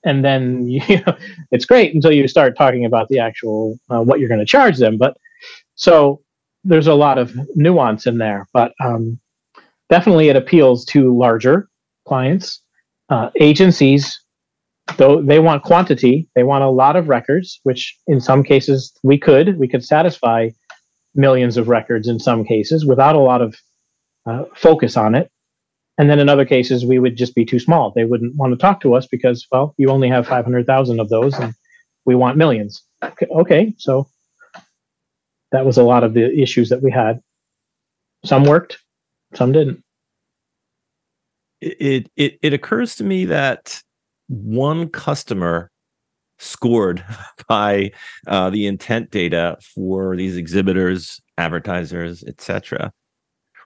And then you know, it's great until you start talking about the actual uh, what you're going to charge them. But so there's a lot of nuance in there, but um, definitely it appeals to larger clients. Uh, agencies though they want quantity they want a lot of records which in some cases we could we could satisfy millions of records in some cases without a lot of uh, focus on it. And then in other cases we would just be too small. They wouldn't want to talk to us because well you only have 500000 of those and we want millions. Okay, so that was a lot of the issues that we had. Some worked some didn't. It it, it occurs to me that one customer scored by uh, the intent data for these exhibitors, advertisers, etc.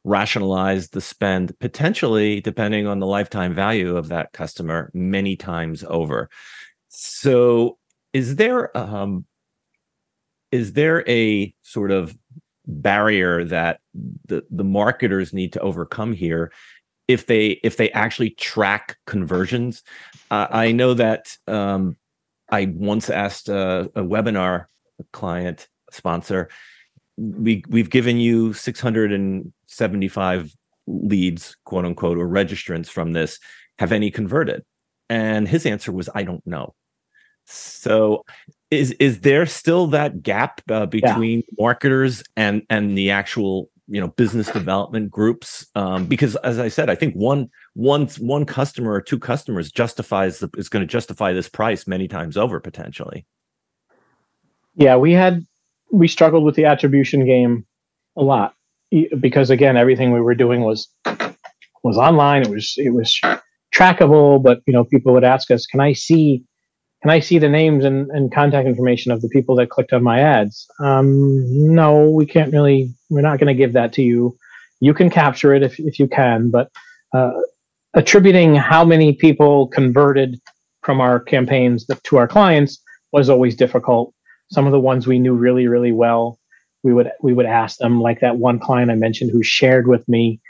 Rationalize the spend potentially, depending on the lifetime value of that customer, many times over. So, is there um, is there a sort of barrier that the the marketers need to overcome here if they if they actually track conversions. Uh, I know that um, I once asked a, a webinar client sponsor, we we've given you 675 leads, quote unquote, or registrants from this. Have any converted? And his answer was, I don't know. So is is there still that gap uh, between yeah. marketers and and the actual you know business development groups um, because as i said i think one one one customer or two customers justifies the, is going to justify this price many times over potentially. Yeah we had we struggled with the attribution game a lot because again everything we were doing was was online. It was it was trackable but you know people would ask us can i see can I see the names and, and contact information of the people that clicked on my ads? Um, no, we can't really, we're not going to give that to you. You can capture it if, if you can, but uh, attributing how many people converted from our campaigns to our clients was always difficult. Some of the ones we knew really, really well, we would we would ask them, like that one client I mentioned who shared with me,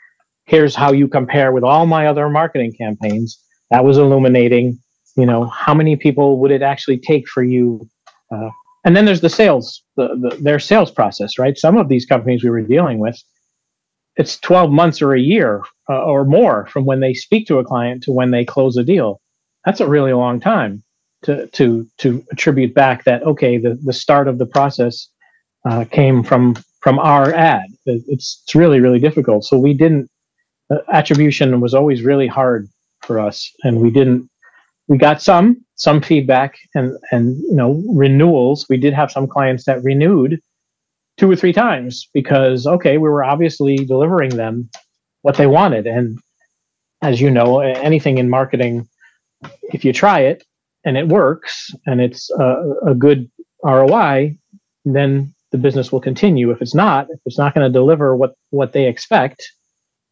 here's how you compare with all my other marketing campaigns. That was illuminating you know how many people would it actually take for you uh, and then there's the sales the, the, their sales process right? Some of these companies we were dealing with it's 12 months or a year uh, or more from when they speak to a client to when they close a deal. That's a really long time to to to attribute back that okay the, the start of the process uh, came from from our ad. It's it's really really difficult. So we didn't uh, attribution was always really hard for us and we didn't we got some some feedback and and you know renewals. We did have some clients that renewed two or three times because okay we were obviously delivering them what they wanted. And as you know anything in marketing if you try it and it works and it's a, a good roi then the business will continue. If it's not if it's not going to deliver what what they expect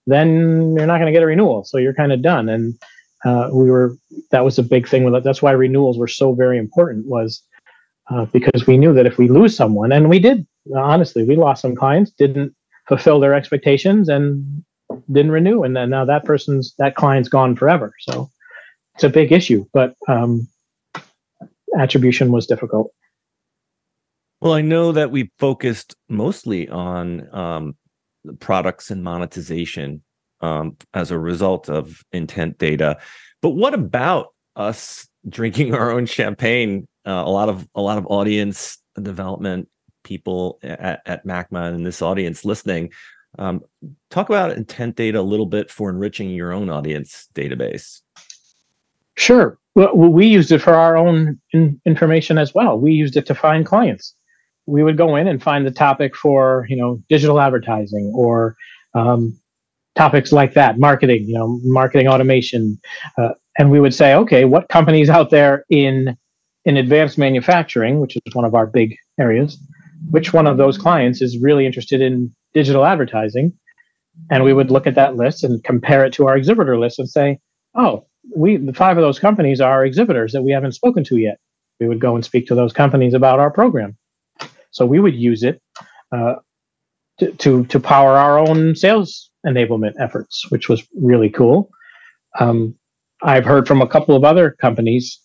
then you're not going to get a renewal. So you're kind of done. And uh, we were that was a big thing with it. That's why renewals were so very important was uh, because we knew that if we lose someone, and we did, honestly, we lost some clients, didn't fulfill their expectations, and didn't renew, and then now that person's that client's gone forever. So it's a big issue, but um, attribution was difficult. Well, I know that we focused mostly on um, products and monetization um, as a result of intent data. But what about us drinking our own champagne? Uh, a lot of a lot of audience development people at, at MACMA and this audience listening. Um, talk about intent data a little bit for enriching your own audience database. Sure. Well, we used it for our own in- information as well. We used it to find clients. We would go in and find the topic for you know digital advertising or um, topics like that, marketing, you know, marketing automation, uh, and we would say, okay, what companies out there in in advanced manufacturing, which is one of our big areas, which one of those clients is really interested in digital advertising? And we would look at that list and compare it to our exhibitor list and say, oh, we the five of those companies are exhibitors that we haven't spoken to yet. We would go and speak to those companies about our program. So we would use it uh, to, to to power our own sales enablement efforts, which was really cool. Um, I've heard from a couple of other companies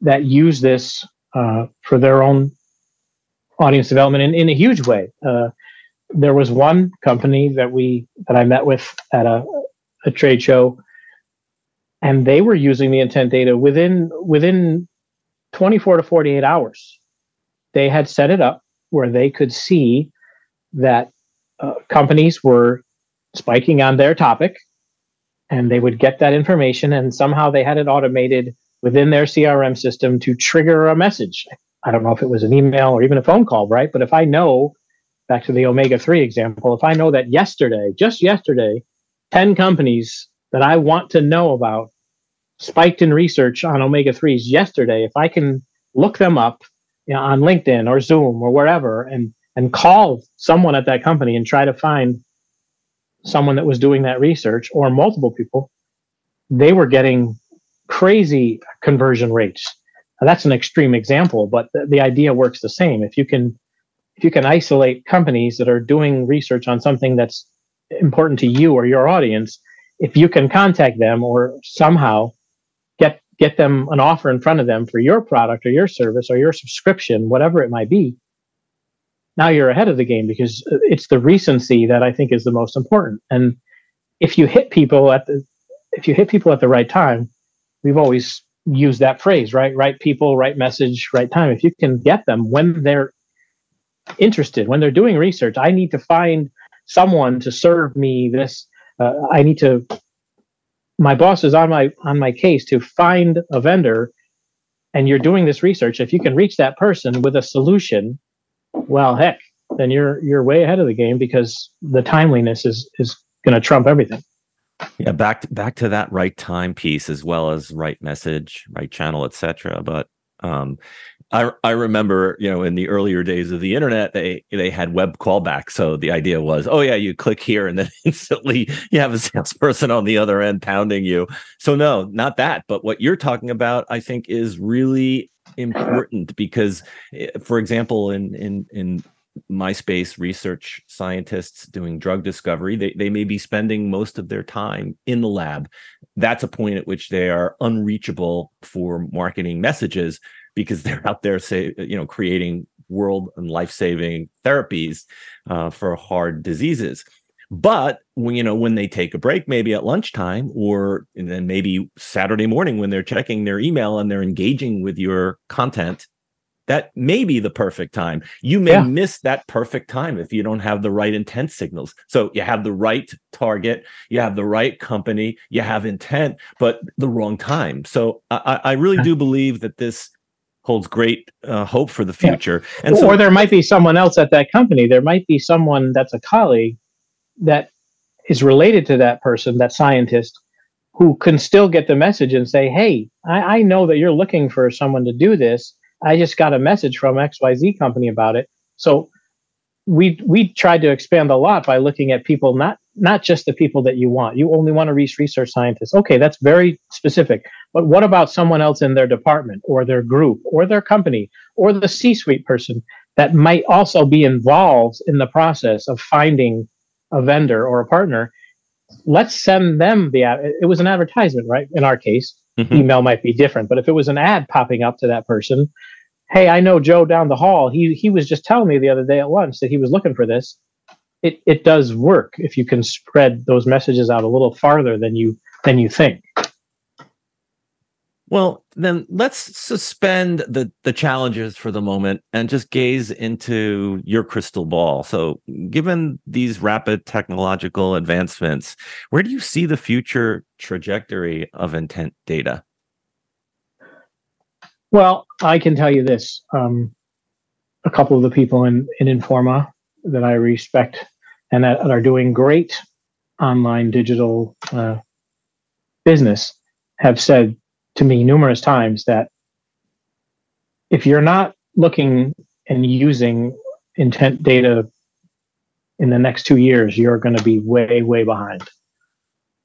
that use this uh, for their own audience development in, in a huge way. Uh, there was one company that we that I met with at a, a trade show, and they were using the intent data within within 24 to 48 hours. They had set it up where they could see that uh, companies were spiking on their topic and they would get that information and somehow they had it automated within their crm system to trigger a message. I don't know if it was an email or even a phone call right? But if i know back to the omega-3 example if i know that yesterday just yesterday 10 companies that i want to know about spiked in research on omega-3s yesterday if i can look them up you know, on linkedin or zoom or wherever and and call someone at that company and try to find someone that was doing that research or multiple people, they were getting crazy conversion rates. Now, that's an extreme example, but the, the idea works the same. If you can if you can isolate companies that are doing research on something that's important to you or your audience if you can contact them or somehow get get them an offer in front of them for your product or your service or your subscription, whatever it might be, now you're ahead of the game because it's the recency that I think is the most important. And if you hit people at the if you hit people at the right time, we've always used that phrase, right? Right people, right message, right time. If you can get them when they're interested, when they're doing research, I need to find someone to serve me this. Uh, I need to. My boss is on my on my case to find a vendor, and you're doing this research. If you can reach that person with a solution, well, heck, then you're you're way ahead of the game because the timeliness is is going to trump everything. Yeah, back to, back to that right time piece as well as right message, right channel, etc. But um, I I remember, you know, in the earlier days of the internet, they they had web callback. So the idea was, oh yeah, you click here and then instantly you have a salesperson on the other end pounding you. So no, not that. But what you're talking about, I think, is really important because, eh, for example, in in in MySpace research scientists doing drug discovery, they, they may be spending most of their time in the lab. That's a point at which they are unreachable for marketing messages because they're out there, say, you know, creating world and life-saving therapies uh, for hard diseases. But when you know when they take a break, maybe at lunchtime, or and then maybe Saturday morning when they're checking their email and they're engaging with your content that may be the perfect time. You may yeah. miss that perfect time if you don't have the right intent signals. So you have the right target, you have the right company, you have intent, but the wrong time. So I, I really do believe that this holds great uh, hope for the future. Yeah. And so, or there might be someone else at that company. There might be someone that's a colleague that is related to that person, that scientist, who can still get the message and say, "Hey, I, I know that you're looking for someone to do this." I just got a message from XYZ company about it. So we we tried to expand a lot by looking at people not not just the people that you want. You only want to reach research scientists. Okay, that's very specific. But what about someone else in their department or their group or their company or the C-suite person that might also be involved in the process of finding a vendor or a partner? Let's send them the ad. It was an advertisement, right? In our case, mm-hmm. email might be different. But if it was an ad popping up to that person, hey, I know Joe down the hall. He he was just telling me the other day at lunch that he was looking for this. It it does work if you can spread those messages out a little farther than you than you think. Well, then let's suspend the the challenges for the moment and just gaze into your crystal ball. So, given these rapid technological advancements, where do you see the future trajectory of intent data? Well, I can tell you this. Um, a couple of the people in, in Informa that I respect and that are doing great online digital uh, business have said to me numerous times that if you're not looking and using intent data in the next two years, you're going to be way, way behind.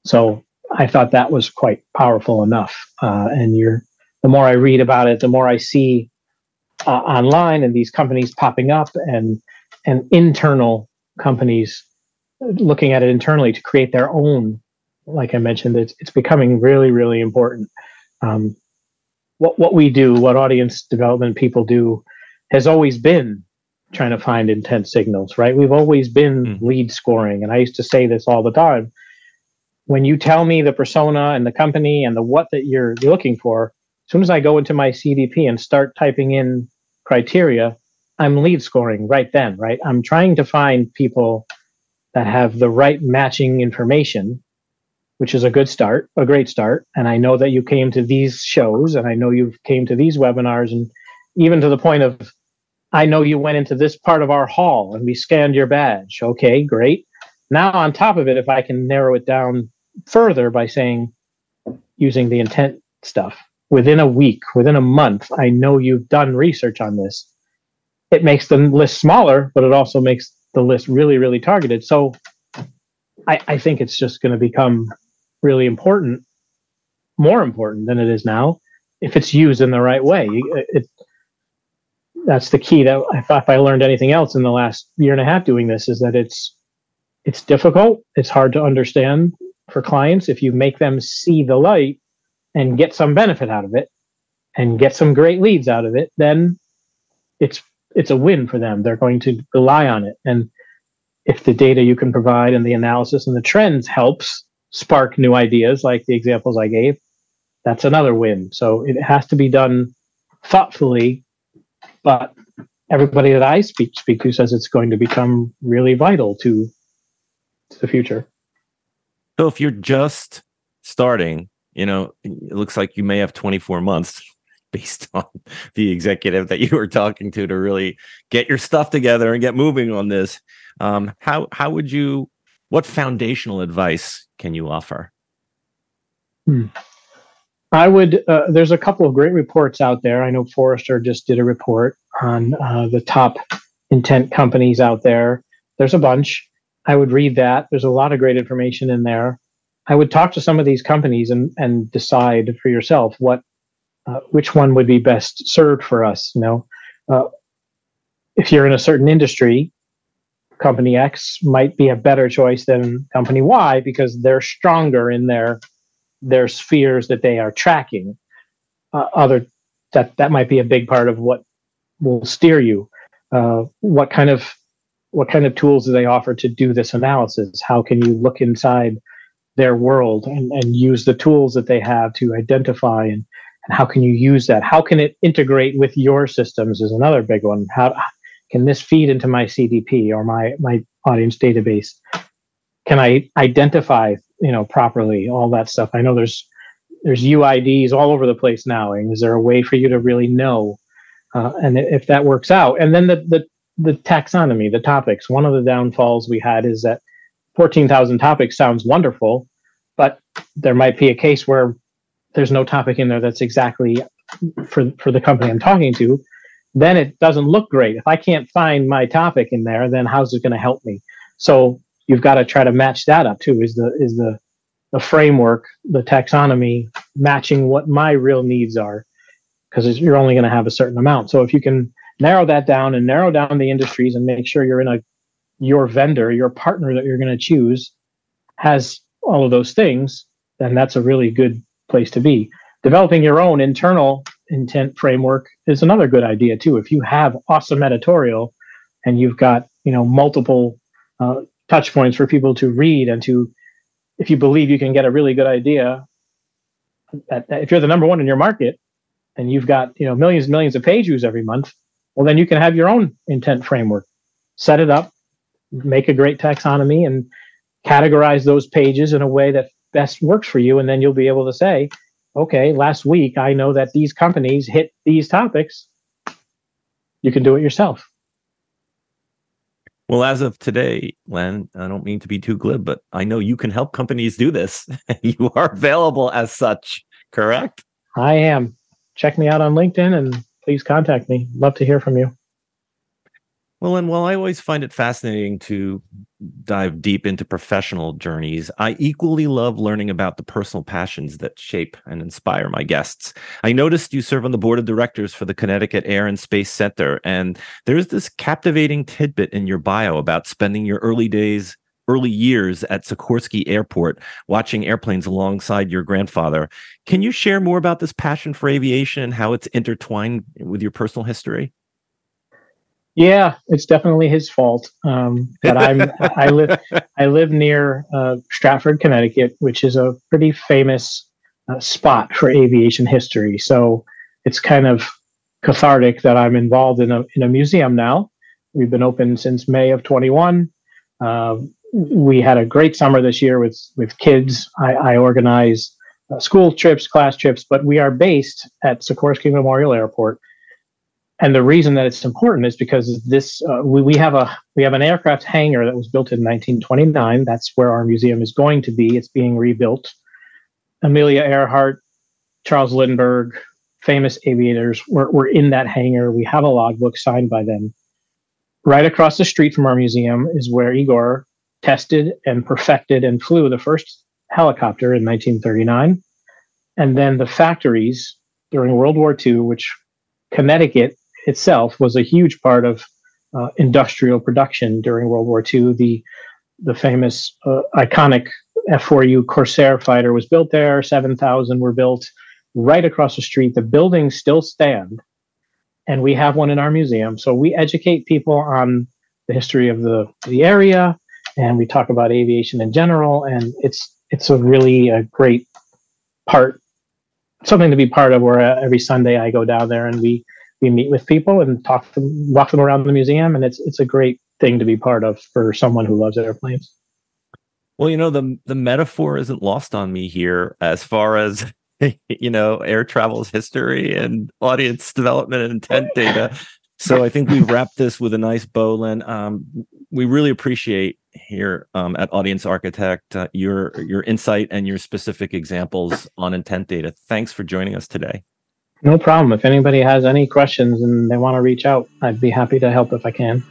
So I thought that was quite powerful enough. Uh, and you're, the more I read about it, the more I see uh, online and these companies popping up and and internal companies looking at it internally to create their own. Like I mentioned, it's it's becoming really, really important um, what what we do, what audience development people do, has always been trying to find intent signals. Right? We've always been mm. lead scoring, and I used to say this all the time. When you tell me the persona and the company and the what that you're looking for, as soon as I go into my CDP and start typing in criteria, I'm lead scoring right then. Right? I'm trying to find people that have the right matching information which is a good start, a great start. And I know that you came to these shows and I know you came to these webinars and even to the point of I know you went into this part of our hall and we scanned your badge. Okay, great. Now on top of it, if I can narrow it down further by saying using the intent stuff within a week, within a month, I know you've done research on this. It makes the list smaller, but it also makes the list really, really targeted. So I, I think it's just going to become really important, more important than it is now, if it's used in the right way. It, it, that's the key. That if, if I learned anything else in the last year and a half doing this, is that it's it's difficult. It's hard to understand for clients if you make them see the light and get some benefit out of it and get some great leads out of it then it's it's a win for them. They're going to rely on it. And if the data you can provide and the analysis and the trends helps spark new ideas like the examples i gave that's another win. So it has to be done thoughtfully but everybody that i speak speak to says it's going to become really vital to, to the future. So if you're just starting you know, it looks like you may have 24 months based on the executive that you were talking to to really get your stuff together and get moving on this. Um, how how would you? What foundational advice can you offer? Hmm. I would. Uh, there's a couple of great reports out there. I know Forrester just did a report on uh, the top intent companies out there. There's a bunch. I would read that. There's a lot of great information in there. I would talk to some of these companies and and decide for yourself what uh, which one would be best served for us. You know, uh, if you're in a certain industry, company X might be a better choice than company Y because they're stronger in their their spheres that they are tracking. Uh, other that that might be a big part of what will steer you. Uh, what kind of what kind of tools do they offer to do this analysis? How can you look inside their world and, and use the tools that they have to identify and, and how can you use that? How can it integrate with your systems is another big one. How can this feed into my cdp or my my audience database? Can i identify you know properly all that stuff? I know there's there's uids all over the place now. And is there a way for you to really know uh, and if that works out? And then the, the the taxonomy the topics. One of the downfalls we had is that 14,000 topics sounds wonderful, but there might be a case where there's no topic in there that's exactly for, for the company I'm talking to. Then it doesn't look great. If I can't find my topic in there, then how's it going to help me? So you've got to try to match that up too. Is the is the the framework, the taxonomy matching what my real needs are? Because you're only going to have a certain amount. So if you can narrow that down and narrow down the industries and make sure you're in a your vendor, your partner that you're going to choose has all of those things, then that's a really good place to be. Developing your own internal intent framework is another good idea too. If you have awesome editorial and you've got you know multiple uh, touch points for people to read and to, if you believe you can get a really good idea, if you're the number one in your market and you've got you know millions and millions of page views every month, well then you can have your own intent framework. Set it up, make a great taxonomy and categorize those pages in a way that best works for you. And then you'll be able to say, okay, last week I know that these companies hit these topics. You can do it yourself. Well, as of today, Len, I don't mean to be too glib, but I know you can help companies do this. you are available as such, correct? I am. Check me out on LinkedIn and please contact me. Love to hear from you. Well, and while I always find it fascinating to dive deep into professional journeys, I equally love learning about the personal passions that shape and inspire my guests. I noticed you serve on the board of directors for the Connecticut Air and Space Center, and there's this captivating tidbit in your bio about spending your early days early years at Sikorsky Airport watching airplanes alongside your grandfather. Can you share more about this passion for aviation and how it's intertwined with your personal history? Yeah, it's definitely his fault. Um, but I'm I live I live near uh, Stratford, Connecticut, which is a pretty famous uh, spot for aviation history. So it's kind of cathartic that I'm involved in a in a museum now. We've been open since May of 21. Uh, we had a great summer this year with with kids. I, I organize uh, school trips, class trips, but we are based at Sikorsky Memorial Airport and the reason that it's important is because this uh, we, we have a we have an aircraft hangar that was built in 1929 that's where our museum is going to be. It's being rebuilt. Amelia earhart charles lindbergh famous aviators were, were in that hangar. We have a logbook signed by them. Right across the street from our museum is where igor tested and perfected and flew the first helicopter in 1939 and then the factories during world war ii which connecticut itself was a huge part of uh, industrial production during World War II. The the famous uh, iconic F4U Corsair fighter was built there. 7,000 were built right across the street. The buildings still stand, and we have one in our museum. So we educate people on the history of the, the area, and we talk about aviation in general. And it's it's a really a great part, something to be part of. Where uh, every Sunday I go down there and we we meet with people and talk to them, walk them around the museum, and it's it's a great thing to be part of for someone who loves airplanes. Well, you know the the metaphor isn't lost on me here as far as you know air travel's history and audience development and intent data. So I think we wrapped this with a nice bow, Len. Um, we really appreciate here um, at Audience Architect uh, your your insight and your specific examples on intent data. Thanks for joining us today. No problem. If anybody has any questions and they want to reach out, I'd be happy to help if I can.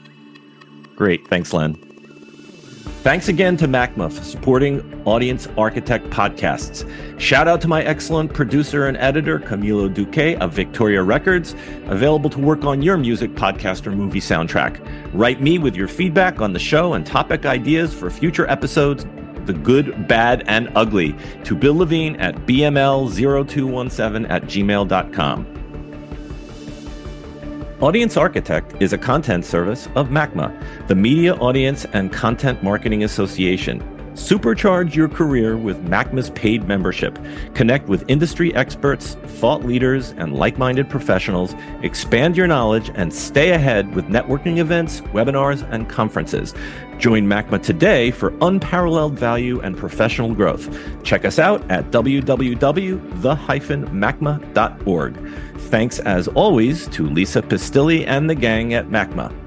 Great. Thanks, Len. Thanks again to MACMA for supporting Audience Architect podcasts. Shout out to my excellent producer and editor, Camilo Duque of Victoria Records, available to work on your music, podcast, or movie soundtrack. Write me with your feedback on the show and topic ideas for future episodes the good, bad, and ugly to Bill Levine at bml0217 at gmail.com. Audience Architect is a content service of MACMA, the Media Audience and Content Marketing Association. Supercharge your career with MACMA's paid membership. Connect with industry experts, thought leaders, and like minded professionals. Expand your knowledge and stay ahead with networking events, webinars, and conferences. Join MACMA today for unparalleled value and professional growth. Check us out at www.the-macma.org. Thanks as always to Lisa Pistilli and the gang at MACMA.